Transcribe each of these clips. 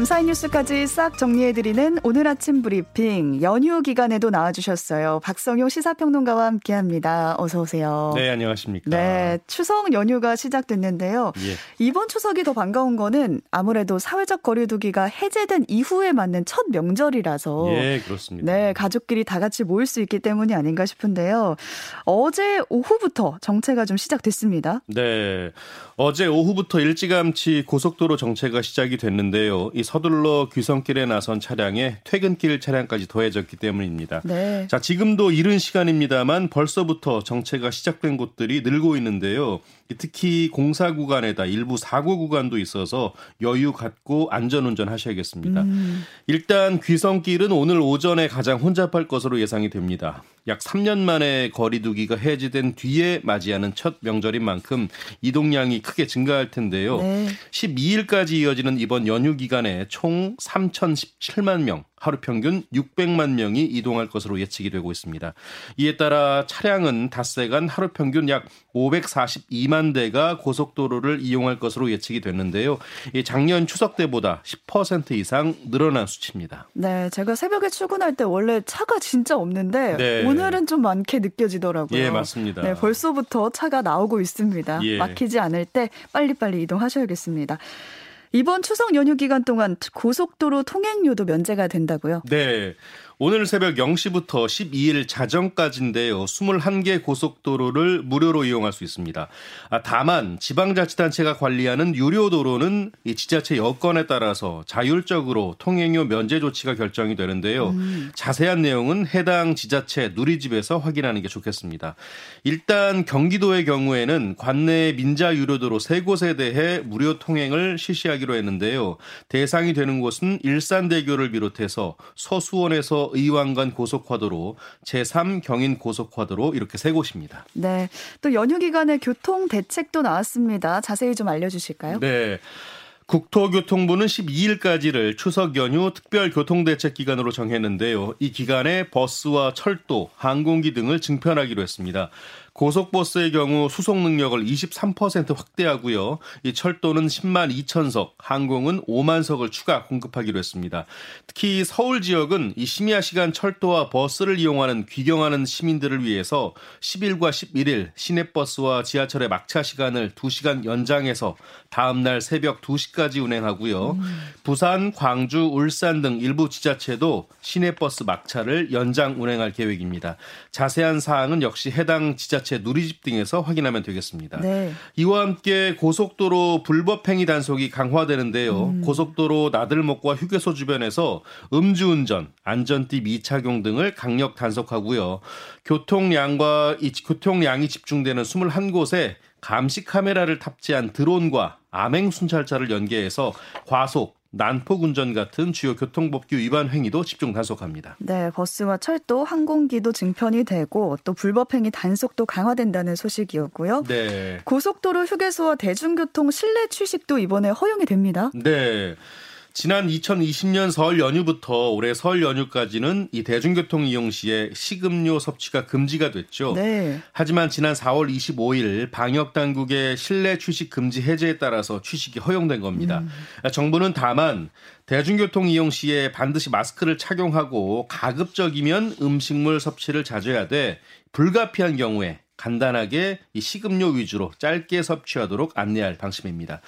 감사한 뉴스까지 싹 정리해드리는 오늘 아침 브리핑 연휴 기간에도 나와주셨어요. 박성용 시사평론가와 함께합니다. 어서 오세요. 네, 안녕하십니까. 네, 추석 연휴가 시작됐는데요. 예. 이번 추석이 더 반가운 거는 아무래도 사회적 거리두기가 해제된 이후에 맞는 첫 명절이라서 예, 그렇습니다. 네, 가족끼리 다 같이 모일 수 있기 때문이 아닌가 싶은데요. 어제 오후부터 정체가 좀 시작됐습니다. 네, 어제 오후부터 일찌감치 고속도로 정체가 시작이 됐는데요. 이 서둘러 귀성길에 나선 차량에 퇴근길 차량까지 더해졌기 때문입니다. 네. 자, 지금도 이른 시간입니다만 벌써부터 정체가 시작된 곳들이 늘고 있는데요. 특히 공사 구간에다 일부 사고 구간도 있어서 여유 갖고 안전운전 하셔야겠습니다. 음. 일단 귀성길은 오늘 오전에 가장 혼잡할 것으로 예상이 됩니다. 약 3년 만에 거리두기가 해제된 뒤에 맞이하는 첫 명절인 만큼 이동량이 크게 증가할 텐데요. 네. 12일까지 이어지는 이번 연휴 기간에 총 3,017만 명, 하루 평균 600만 명이 이동할 것으로 예측이 되고 있습니다. 이에 따라 차량은 닷새 간 하루 평균 약 542만 대가 고속도로를 이용할 것으로 예측이 됐는데요. 작년 추석 때보다 10% 이상 늘어난 수치입니다. 네, 제가 새벽에 출근할 때 원래 차가 진짜 없는데 네. 오늘은 좀 많게 느껴지더라고요. 예, 맞습니다. 네, 벌써부터 차가 나오고 있습니다. 예. 막히지 않을 때 빨리빨리 이동하셔야겠습니다. 이번 추석 연휴 기간 동안 고속도로 통행료도 면제가 된다고요? 네. 오늘 새벽 0시부터 12일 자정까지인데요. 21개 고속도로를 무료로 이용할 수 있습니다. 아, 다만 지방자치단체가 관리하는 유료도로는 이 지자체 여건에 따라서 자율적으로 통행료 면제 조치가 결정이 되는데요. 음. 자세한 내용은 해당 지자체 누리집에서 확인하는 게 좋겠습니다. 일단 경기도의 경우에는 관내 민자 유료도로 세 곳에 대해 무료 통행을 실시하기로 했는데요. 대상이 되는 곳은 일산대교를 비롯해서 서수원에서 의왕간 고속화도로, 제3 경인 고속화도로 이렇게 세 곳입니다. 네. 또 연휴 기간에 교통 대책도 나왔습니다. 자세히 좀 알려주실까요? 네. 국토교통부는 12일까지를 추석 연휴 특별 교통대책 기간으로 정했는데요. 이 기간에 버스와 철도, 항공기 등을 증편하기로 했습니다. 고속버스의 경우 수송 능력을 23% 확대하고요. 이 철도는 10만 2천석, 항공은 5만 석을 추가 공급하기로 했습니다. 특히 서울 지역은 이 심야 시간 철도와 버스를 이용하는 귀경하는 시민들을 위해서 10일과 11일 시내버스와 지하철의 막차 시간을 2시간 연장해서 다음 날 새벽 2시까지 운행하고요. 음. 부산, 광주, 울산 등 일부 지자체도 시내버스 막차를 연장 운행할 계획입니다. 자세한 사항은 역시 해당 지자체 지자체 누리집 등에서 확인하면 되겠습니다. 네. 이와 함께 고속도로 불법행위 단속이 강화되는데요. 음. 고속도로 나들목과 휴게소 주변에서 음주운전, 안전띠 미착용 등을 강력 단속하고요. 교통량과 이 교통량이 집중되는 21곳에 감시 카메라를 탑재한 드론과 암행 순찰차를 연계해서 과속, 난폭 운전 같은 주요 교통법규 위반 행위도 집중 단속합니다. 네, 버스와 철도, 항공기도 증편이 되고 또 불법 행위 단속도 강화된다는 소식이었고요. 네. 고속도로 휴게소와 대중교통 실내 취식도 이번에 허용이 됩니다. 네. 지난 2020년 설 연휴부터 올해 설 연휴까지는 이 대중교통 이용 시에 식음료 섭취가 금지가 됐죠. 네. 하지만 지난 4월 25일 방역 당국의 실내 취식 금지 해제에 따라서 취식이 허용된 겁니다. 음. 정부는 다만 대중교통 이용 시에 반드시 마스크를 착용하고 가급적이면 음식물 섭취를 자제해야 돼 불가피한 경우에 간단하게 이 식음료 위주로 짧게 섭취하도록 안내할 방침입니다.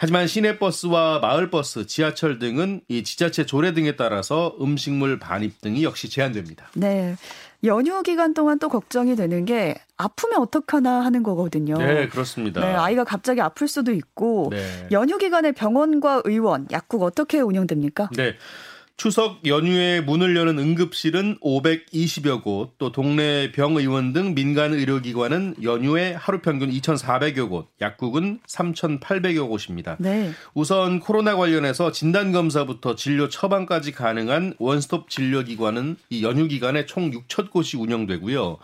하지만 시내버스와 마을버스, 지하철 등은 이 지자체 조례 등에 따라서 음식물 반입 등이 역시 제한됩니다. 네. 연휴 기간 동안 또 걱정이 되는 게 아프면 어떡하나 하는 거거든요. 네, 그렇습니다. 네, 아이가 갑자기 아플 수도 있고 네. 연휴 기간에 병원과 의원, 약국 어떻게 운영됩니까? 네. 추석 연휴에 문을 여는 응급실은 520여 곳, 또 동네 병의원 등 민간 의료기관은 연휴에 하루 평균 2,400여 곳, 약국은 3,800여 곳입니다. 네. 우선 코로나 관련해서 진단 검사부터 진료 처방까지 가능한 원스톱 진료 기관은 이 연휴 기간에 총 6천 곳이 운영되고요.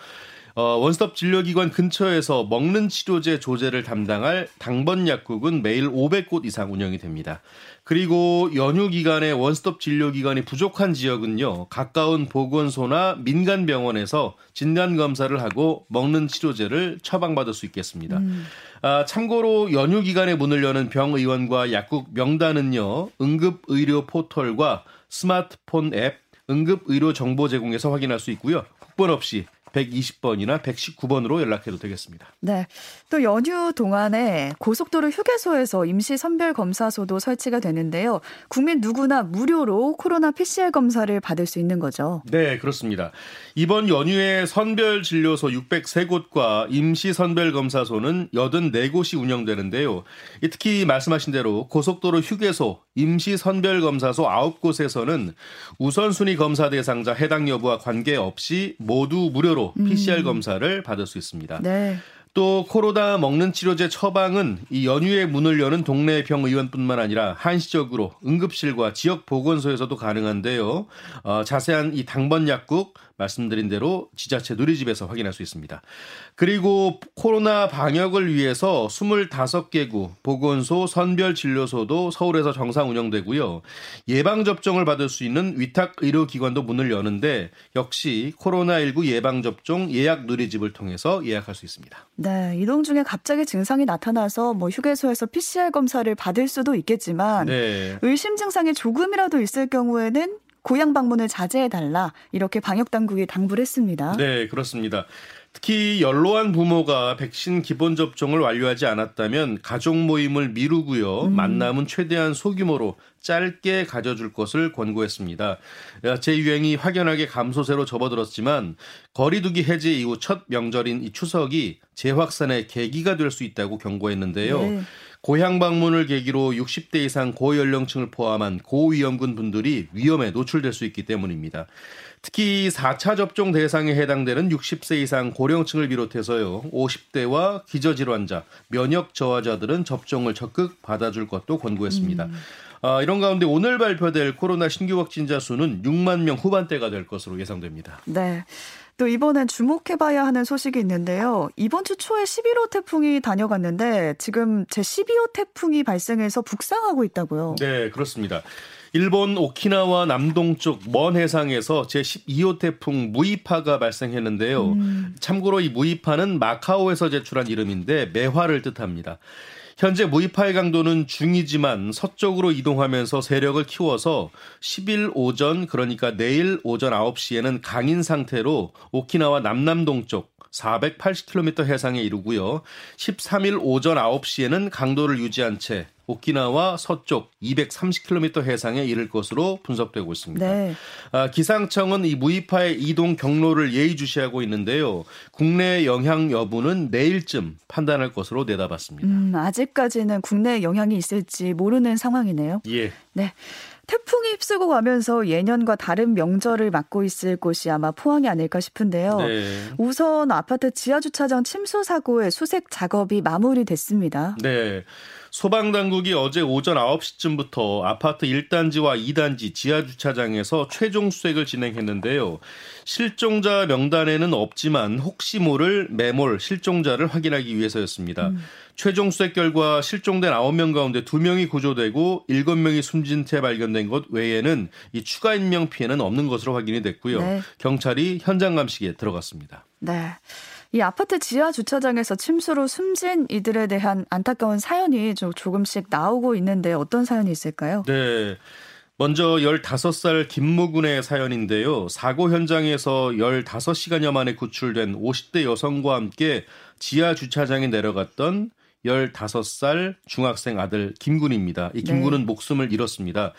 어, 원스톱 진료기관 근처에서 먹는 치료제 조제를 담당할 당번 약국은 매일 500곳 이상 운영이 됩니다. 그리고 연휴 기간에 원스톱 진료 기관이 부족한 지역은요, 가까운 보건소나 민간 병원에서 진단 검사를 하고 먹는 치료제를 처방받을 수 있겠습니다. 음. 아, 참고로 연휴 기간에 문을 여는 병의원과 약국 명단은요, 응급 의료 포털과 스마트폰 앱, 응급 의료 정보 제공에서 확인할 수 있고요. 국번 없이 120번이나 119번으로 연락해도 되겠습니다. 네. 또 연휴 동안에 고속도로 휴게소에서 임시 선별 검사소도 설치가 되는데요. 국민 누구나 무료로 코로나 PCR 검사를 받을 수 있는 거죠. 네, 그렇습니다. 이번 연휴에 선별 진료소 603곳과 임시 선별 검사소는 84곳이 운영되는데요. 특히 말씀하신 대로 고속도로 휴게소, 임시 선별 검사소 9곳에서는 우선순위 검사 대상자 해당 여부와 관계없이 모두 무료로 음. PCR 검사를 받을 수 있습니다. 네. 또 코로나 먹는 치료제 처방은 이 연휴에 문을 여는 동네 병의원뿐만 아니라 한시적으로 응급실과 지역 보건소에서도 가능한데요. 어, 자세한 이 당번 약국 말씀드린 대로 지자체 누리집에서 확인할 수 있습니다. 그리고 코로나 방역을 위해서 25개구 보건소 선별 진료소도 서울에서 정상 운영되고요. 예방 접종을 받을 수 있는 위탁 의료 기관도 문을 여는데 역시 코로나19 예방 접종 예약 누리집을 통해서 예약할 수 있습니다. 네, 이동 중에 갑자기 증상이 나타나서 뭐 휴게소에서 PCR 검사를 받을 수도 있겠지만 네. 의심 증상이 조금이라도 있을 경우에는 고향 방문을 자제해 달라 이렇게 방역 당국이 당부를 했습니다. 네, 그렇습니다. 특히 연로한 부모가 백신 기본 접종을 완료하지 않았다면 가족 모임을 미루고요. 음. 만남은 최대한 소규모로 짧게 가져줄 것을 권고했습니다. 재유행이 확연하게 감소세로 접어들었지만 거리두기 해제 이후 첫 명절인 이 추석이 재확산의 계기가 될 수 있다고 경고했는데요. 네. 고향 방문을 계기로 60대 이상 고연령층을 포함한 고위험군 분들이 위험에 노출될 수 있기 때문입니다. 특히 4차 접종 대상에 해당되는 60세 이상 고령층을 비롯해서요. 50대와 기저질환자, 면역 저하자들은 접종을 적극 받아줄 것도 권고했습니다. 음. 아, 이런 가운데 오늘 발표될 코로나 신규 확진자 수는 6만 명 후반대가 될 것으로 예상됩니다. 네. 또 이번엔 주목해봐야 하는 소식이 있는데요. 이번 주 초에 11호 태풍이 다녀갔는데 지금 제 12호 태풍이 발생해서 북상하고 있다고요. 네, 그렇습니다. 일본 오키나와 남동쪽 먼 해상에서 제12호 태풍 무이파가 발생했는데요. 음. 참고로 이 무이파는 마카오에서 제출한 이름인데 매화를 뜻합니다. 현재 무이파의 강도는 중이지만 서쪽으로 이동하면서 세력을 키워서 10일 오전 그러니까 내일 오전 9시에는 강인 상태로 오키나와 남남동쪽 480km 해상에 이르고요. 13일 오전 9시에는 강도를 유지한 채 오키나와 서쪽 230km 해상에 이를 것으로 분석되고 있습니다. 네. 아, 기상청은 이 무이파의 이동 경로를 예의주시하고 있는데요. 국내 영향 여부는 내일쯤 판단할 것으로 내다봤습니다. 음, 아직까지는 국내 영향이 있을지 모르는 상황이네요. 예. 네. 태풍이 휩쓸고 가면서 예년과 다른 명절을 맞고 있을 곳이 아마 포항이 아닐까 싶은데요. 네. 우선 아파트 지하 주차장 침수 사고의 수색 작업이 마무리됐습니다. 네. 소방당국이 어제 오전 9시쯤부터 아파트 1단지와 2단지 지하주차장에서 최종 수색을 진행했는데요. 실종자 명단에는 없지만 혹시 모를 매몰 실종자를 확인하기 위해서였습니다. 음. 최종 수색 결과 실종된 9명 가운데 2명이 구조되고 7명이 숨진 채 발견된 것 외에는 이 추가 인명 피해는 없는 것으로 확인이 됐고요. 네. 경찰이 현장 감식에 들어갔습니다. 네. 이 아파트 지하 주차장에서 침수로 숨진 이들에 대한 안타까운 사연이 좀 조금씩 나오고 있는데 어떤 사연이 있을까요? 네. 먼저 15살 김무군의 사연인데요. 사고 현장에서 15시간여 만에 구출된 50대 여성과 함께 지하 주차장에 내려갔던 15살 중학생 아들 김군입니다. 이 김군은 네. 목숨을 잃었습니다.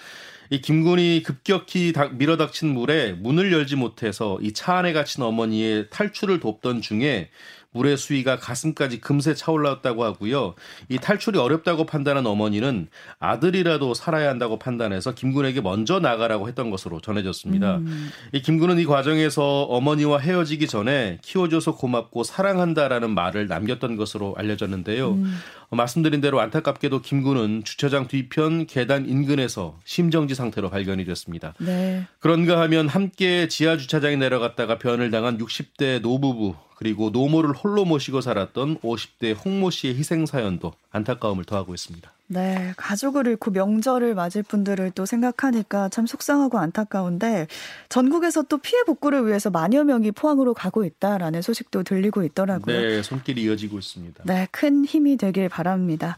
이 김군이 급격히 밀어닥친 물에 문을 열지 못해서 이 차 안에 갇힌 어머니의 탈출을 돕던 중에 물의 수위가 가슴까지 금세 차올랐다고 하고요. 이 탈출이 어렵다고 판단한 어머니는 아들이라도 살아야 한다고 판단해서 김군에게 먼저 나가라고 했던 것으로 전해졌습니다. 음. 이 김군은 이 과정에서 어머니와 헤어지기 전에 키워줘서 고맙고 사랑한다라는 말을 남겼던 것으로 알려졌는데요. 음. 말씀드린 대로 안타깝게도 김군은 주차장 뒤편 계단 인근에서 심정지 상태로 발견이 됐습니다. 네. 그런가 하면 함께 지하 주차장에 내려갔다가 변을 당한 60대 노부부 그리고 노모를 홀로 모시고 살았던 50대 홍모 씨의 희생 사연도 안타까움을 더하고 있습니다. 네, 가족을 잃고 명절을 맞을 분들을 또 생각하니까 참 속상하고 안타까운데 전국에서 또 피해 복구를 위해서 만여 명이 포항으로 가고 있다라는 소식도 들리고 있더라고요. 네, 손길이 이어지고 있습니다. 네, 큰 힘이 되길 바랍니다.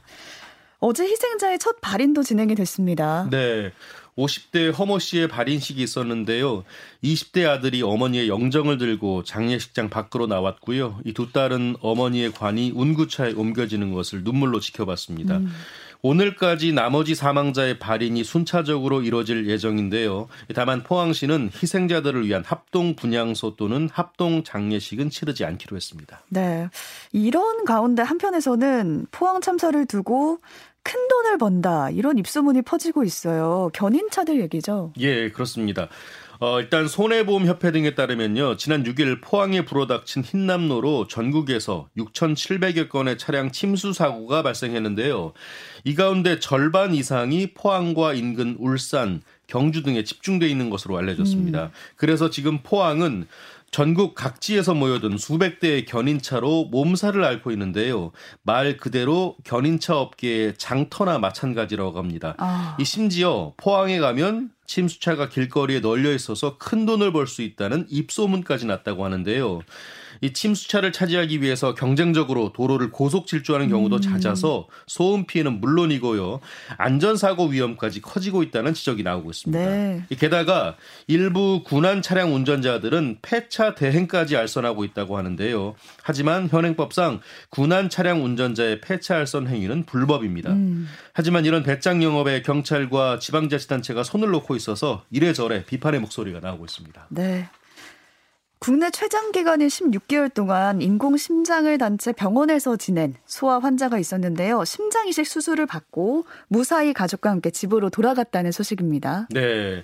어제 희생자의 첫 발인도 진행이 됐습니다. 네. 50대 허모 씨의 발인식이 있었는데요. 20대 아들이 어머니의 영정을 들고 장례식장 밖으로 나왔고요. 이 두 딸은 어머니의 관이 운구차에 옮겨지는 것을 눈물로 지켜봤습니다. 음. 오늘까지 나머지 사망자의 발인이 순차적으로 이뤄질 예정인데요. 다만 포항시는 희생자들을 위한 합동 분향소 또는 합동 장례식은 치르지 않기로 했습니다. 네. 이런 가운데 한편에서는 포항 참사를 두고 큰 돈을 번다 이런 입소문이 퍼지고 있어요. 견인차들 얘기죠. 예, 그렇습니다. 어, 일단 손해보험협회 등에 따르면요. 지난 6일 포항에 불어닥친 흰남노로 전국에서 6,700여 건의 차량 침수 사고가 발생했는데요. 이 가운데 절반 이상이 포항과 인근 울산, 경주 등에 집중돼 있는 것으로 알려졌습니다. 음. 그래서 지금 포항은 전국 각지에서 모여든 수백 대의 견인차로 몸살을 앓고 있는데요. 말 그대로 견인차 업계의 장터나 마찬가지라고 합니다. 아. 이 심지어 포항에 가면 침수차가 길거리에 널려 있어서 큰 돈을 벌 수 있다는 입소문까지 났다고 하는데요. 이 침수차를 차지하기 위해서 경쟁적으로 도로를 고속 질주하는 경우도 음. 잦아서 소음 피해는 물론이고요. 안전사고 위험까지 커지고 있다는 지적이 나오고 있습니다. 네. 게다가 일부 군안 차량 운전자들은 폐차 대행까지 알선하고 있다고 하는데요. 하지만 현행법상 군안 차량 운전자의 폐차 알선 행위는 불법입니다. 음. 하지만 이런 배짱 영업에 경찰과 지방자치단체가 손을 놓고 있어서 이래저래 비판의 목소리가 나오고 있습니다. 네. 국내 최장 기간인 16개월 동안 인공 심장을 단체 병원에서 지낸 소아 환자가 있었는데요. 심장 이식 수술을 받고 무사히 가족과 함께 집으로 돌아갔다는 소식입니다. 네.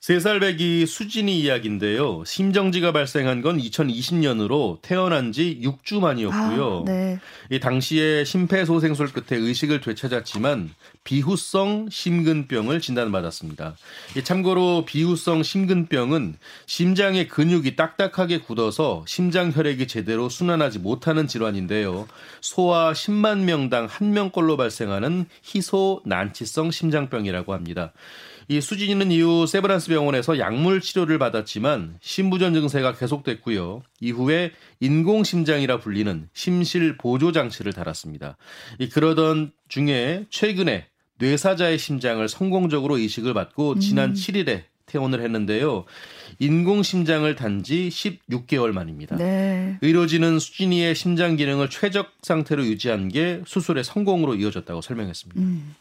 3살 배기 수진이 이야기인데요. 심정지가 발생한 건 2020년으로 태어난 지 6주 만이었고요. 아, 네. 이 당시에 심폐소생술 끝에 의식을 되찾았지만 비후성 심근병을 진단받았습니다. 참고로 비후성 심근병은 심장의 근육이 딱딱하게 굳어서 심장 혈액이 제대로 순환하지 못하는 질환인데요. 소아 10만 명당 1명꼴로 발생하는 희소 난치성 심장병이라고 합니다. 이 수진이는 이후 세브란스 병원에서 약물 치료를 받았지만 심부전 증세가 계속됐고요. 이후에 인공심장이라 불리는 심실 보조 장치를 달았습니다. 이 그러던 중에 최근에 뇌사자의 심장을 성공적으로 이식을 받고 지난 음. 7일에 퇴원을 했는데요. 인공심장을 단 지 16개월 만입니다. 네. 의료진은 수진이의 심장 기능을 최적 상태로 유지한 게 수술의 성공으로 이어졌다고 설명했습니다. 음.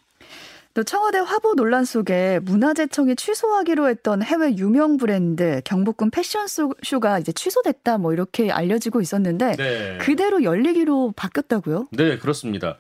또 청와대 화보 논란 속에 문화재청이 취소하기로 했던 해외 유명 브랜드 경복궁 패션쇼가 이제 취소됐다 뭐 이렇게 알려지고 있었는데 네. 그대로 열리기로 바뀌었다고요? 네, 그렇습니다.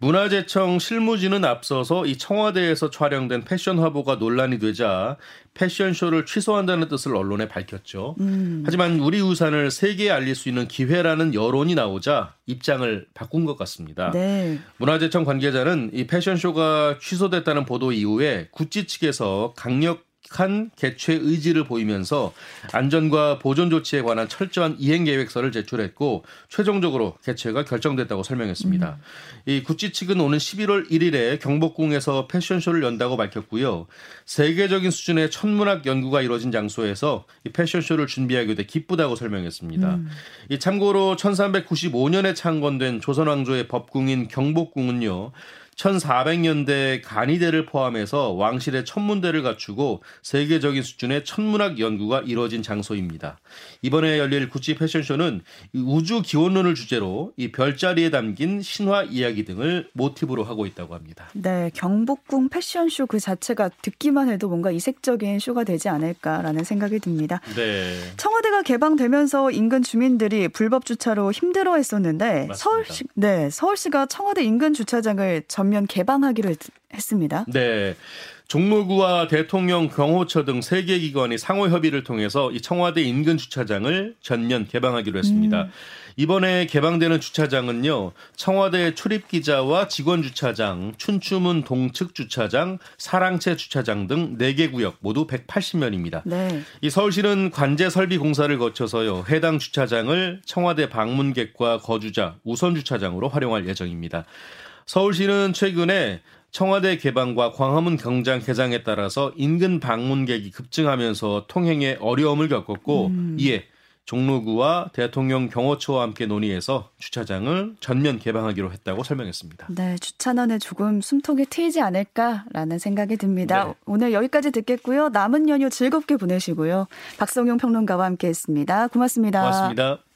문화재청 실무진은 앞서서 이 청와대에서 촬영된 패션 화보가 논란이 되자 패션쇼를 취소한다는 뜻을 언론에 밝혔죠. 음. 하지만 우리 우산을 세계에 알릴 수 있는 기회라는 여론이 나오자 입장을 바꾼 것 같습니다. 네. 문화재청 관계자는 이 패션쇼가 취소됐다는 보도 이후에 구찌 측에서 강력 한 개최 의지를 보이면서 안전과 보존 조치에 관한 철저한 이행 계획서를 제출했고 최종적으로 개최가 결정됐다고 설명했습니다. 음. 이 구찌 측은 오는 11월 1일에 경복궁에서 패션쇼를 연다고 밝혔고요. 세계적인 수준의 천문학 연구가 이루어진 장소에서 이 패션쇼를 준비하게 돼 기쁘다고 설명했습니다. 음. 이 참고로 1395년에 창건된 조선 왕조의 법궁인 경복궁은요. 1400년대 간이대를 포함해서 왕실의 천문대를 갖추고 세계적인 수준의 천문학 연구가 이루어진 장소입니다. 이번에 열릴 구찌 패션쇼는 우주 기원론을 주제로 이 별자리에 담긴 신화 이야기 등을 모티브로 하고 있다고 합니다. 네, 경복궁 패션쇼 그 자체가 듣기만 해도 뭔가 이색적인 쇼가 되지 않을까라는 생각이 듭니다. 네. 청와대가 개방되면서 인근 주민들이 불법 주차로 힘들어했었는데 서울시 네 서울시가 청와대 인근 주차장을 점 전면 개방하기로 했습니다. 네. 종로구와 대통령 경호처 등 세 개 기관이 상호 협의를 통해서 이 청와대 인근 주차장을 전면 개방하기로 했습니다. 음. 이번에 개방되는 주차장은요. 청와대 출입 기자와 직원 주차장, 춘추문 동측 주차장, 사랑채 주차장 등 4개 구역 모두 180면입니다. 네. 이 서울시는 관제 설비 공사를 거쳐서요. 해당 주차장을 청와대 방문객과 거주자 우선 주차장으로 활용할 예정입니다. 서울시는 최근에 청와대 개방과 광화문 경장 개장에 따라서 인근 방문객이 급증하면서 통행에 어려움을 겪었고 음. 이에 종로구와 대통령 경호처와 함께 논의해서 주차장을 전면 개방하기로 했다고 설명했습니다. 네, 주차난에 조금 숨통이 트이지 않을까라는 생각이 듭니다. 네. 오늘 여기까지 듣겠고요. 남은 연휴 즐겁게 보내시고요. 박성용 평론가와 함께했습니다. 고맙습니다. 고맙습니다.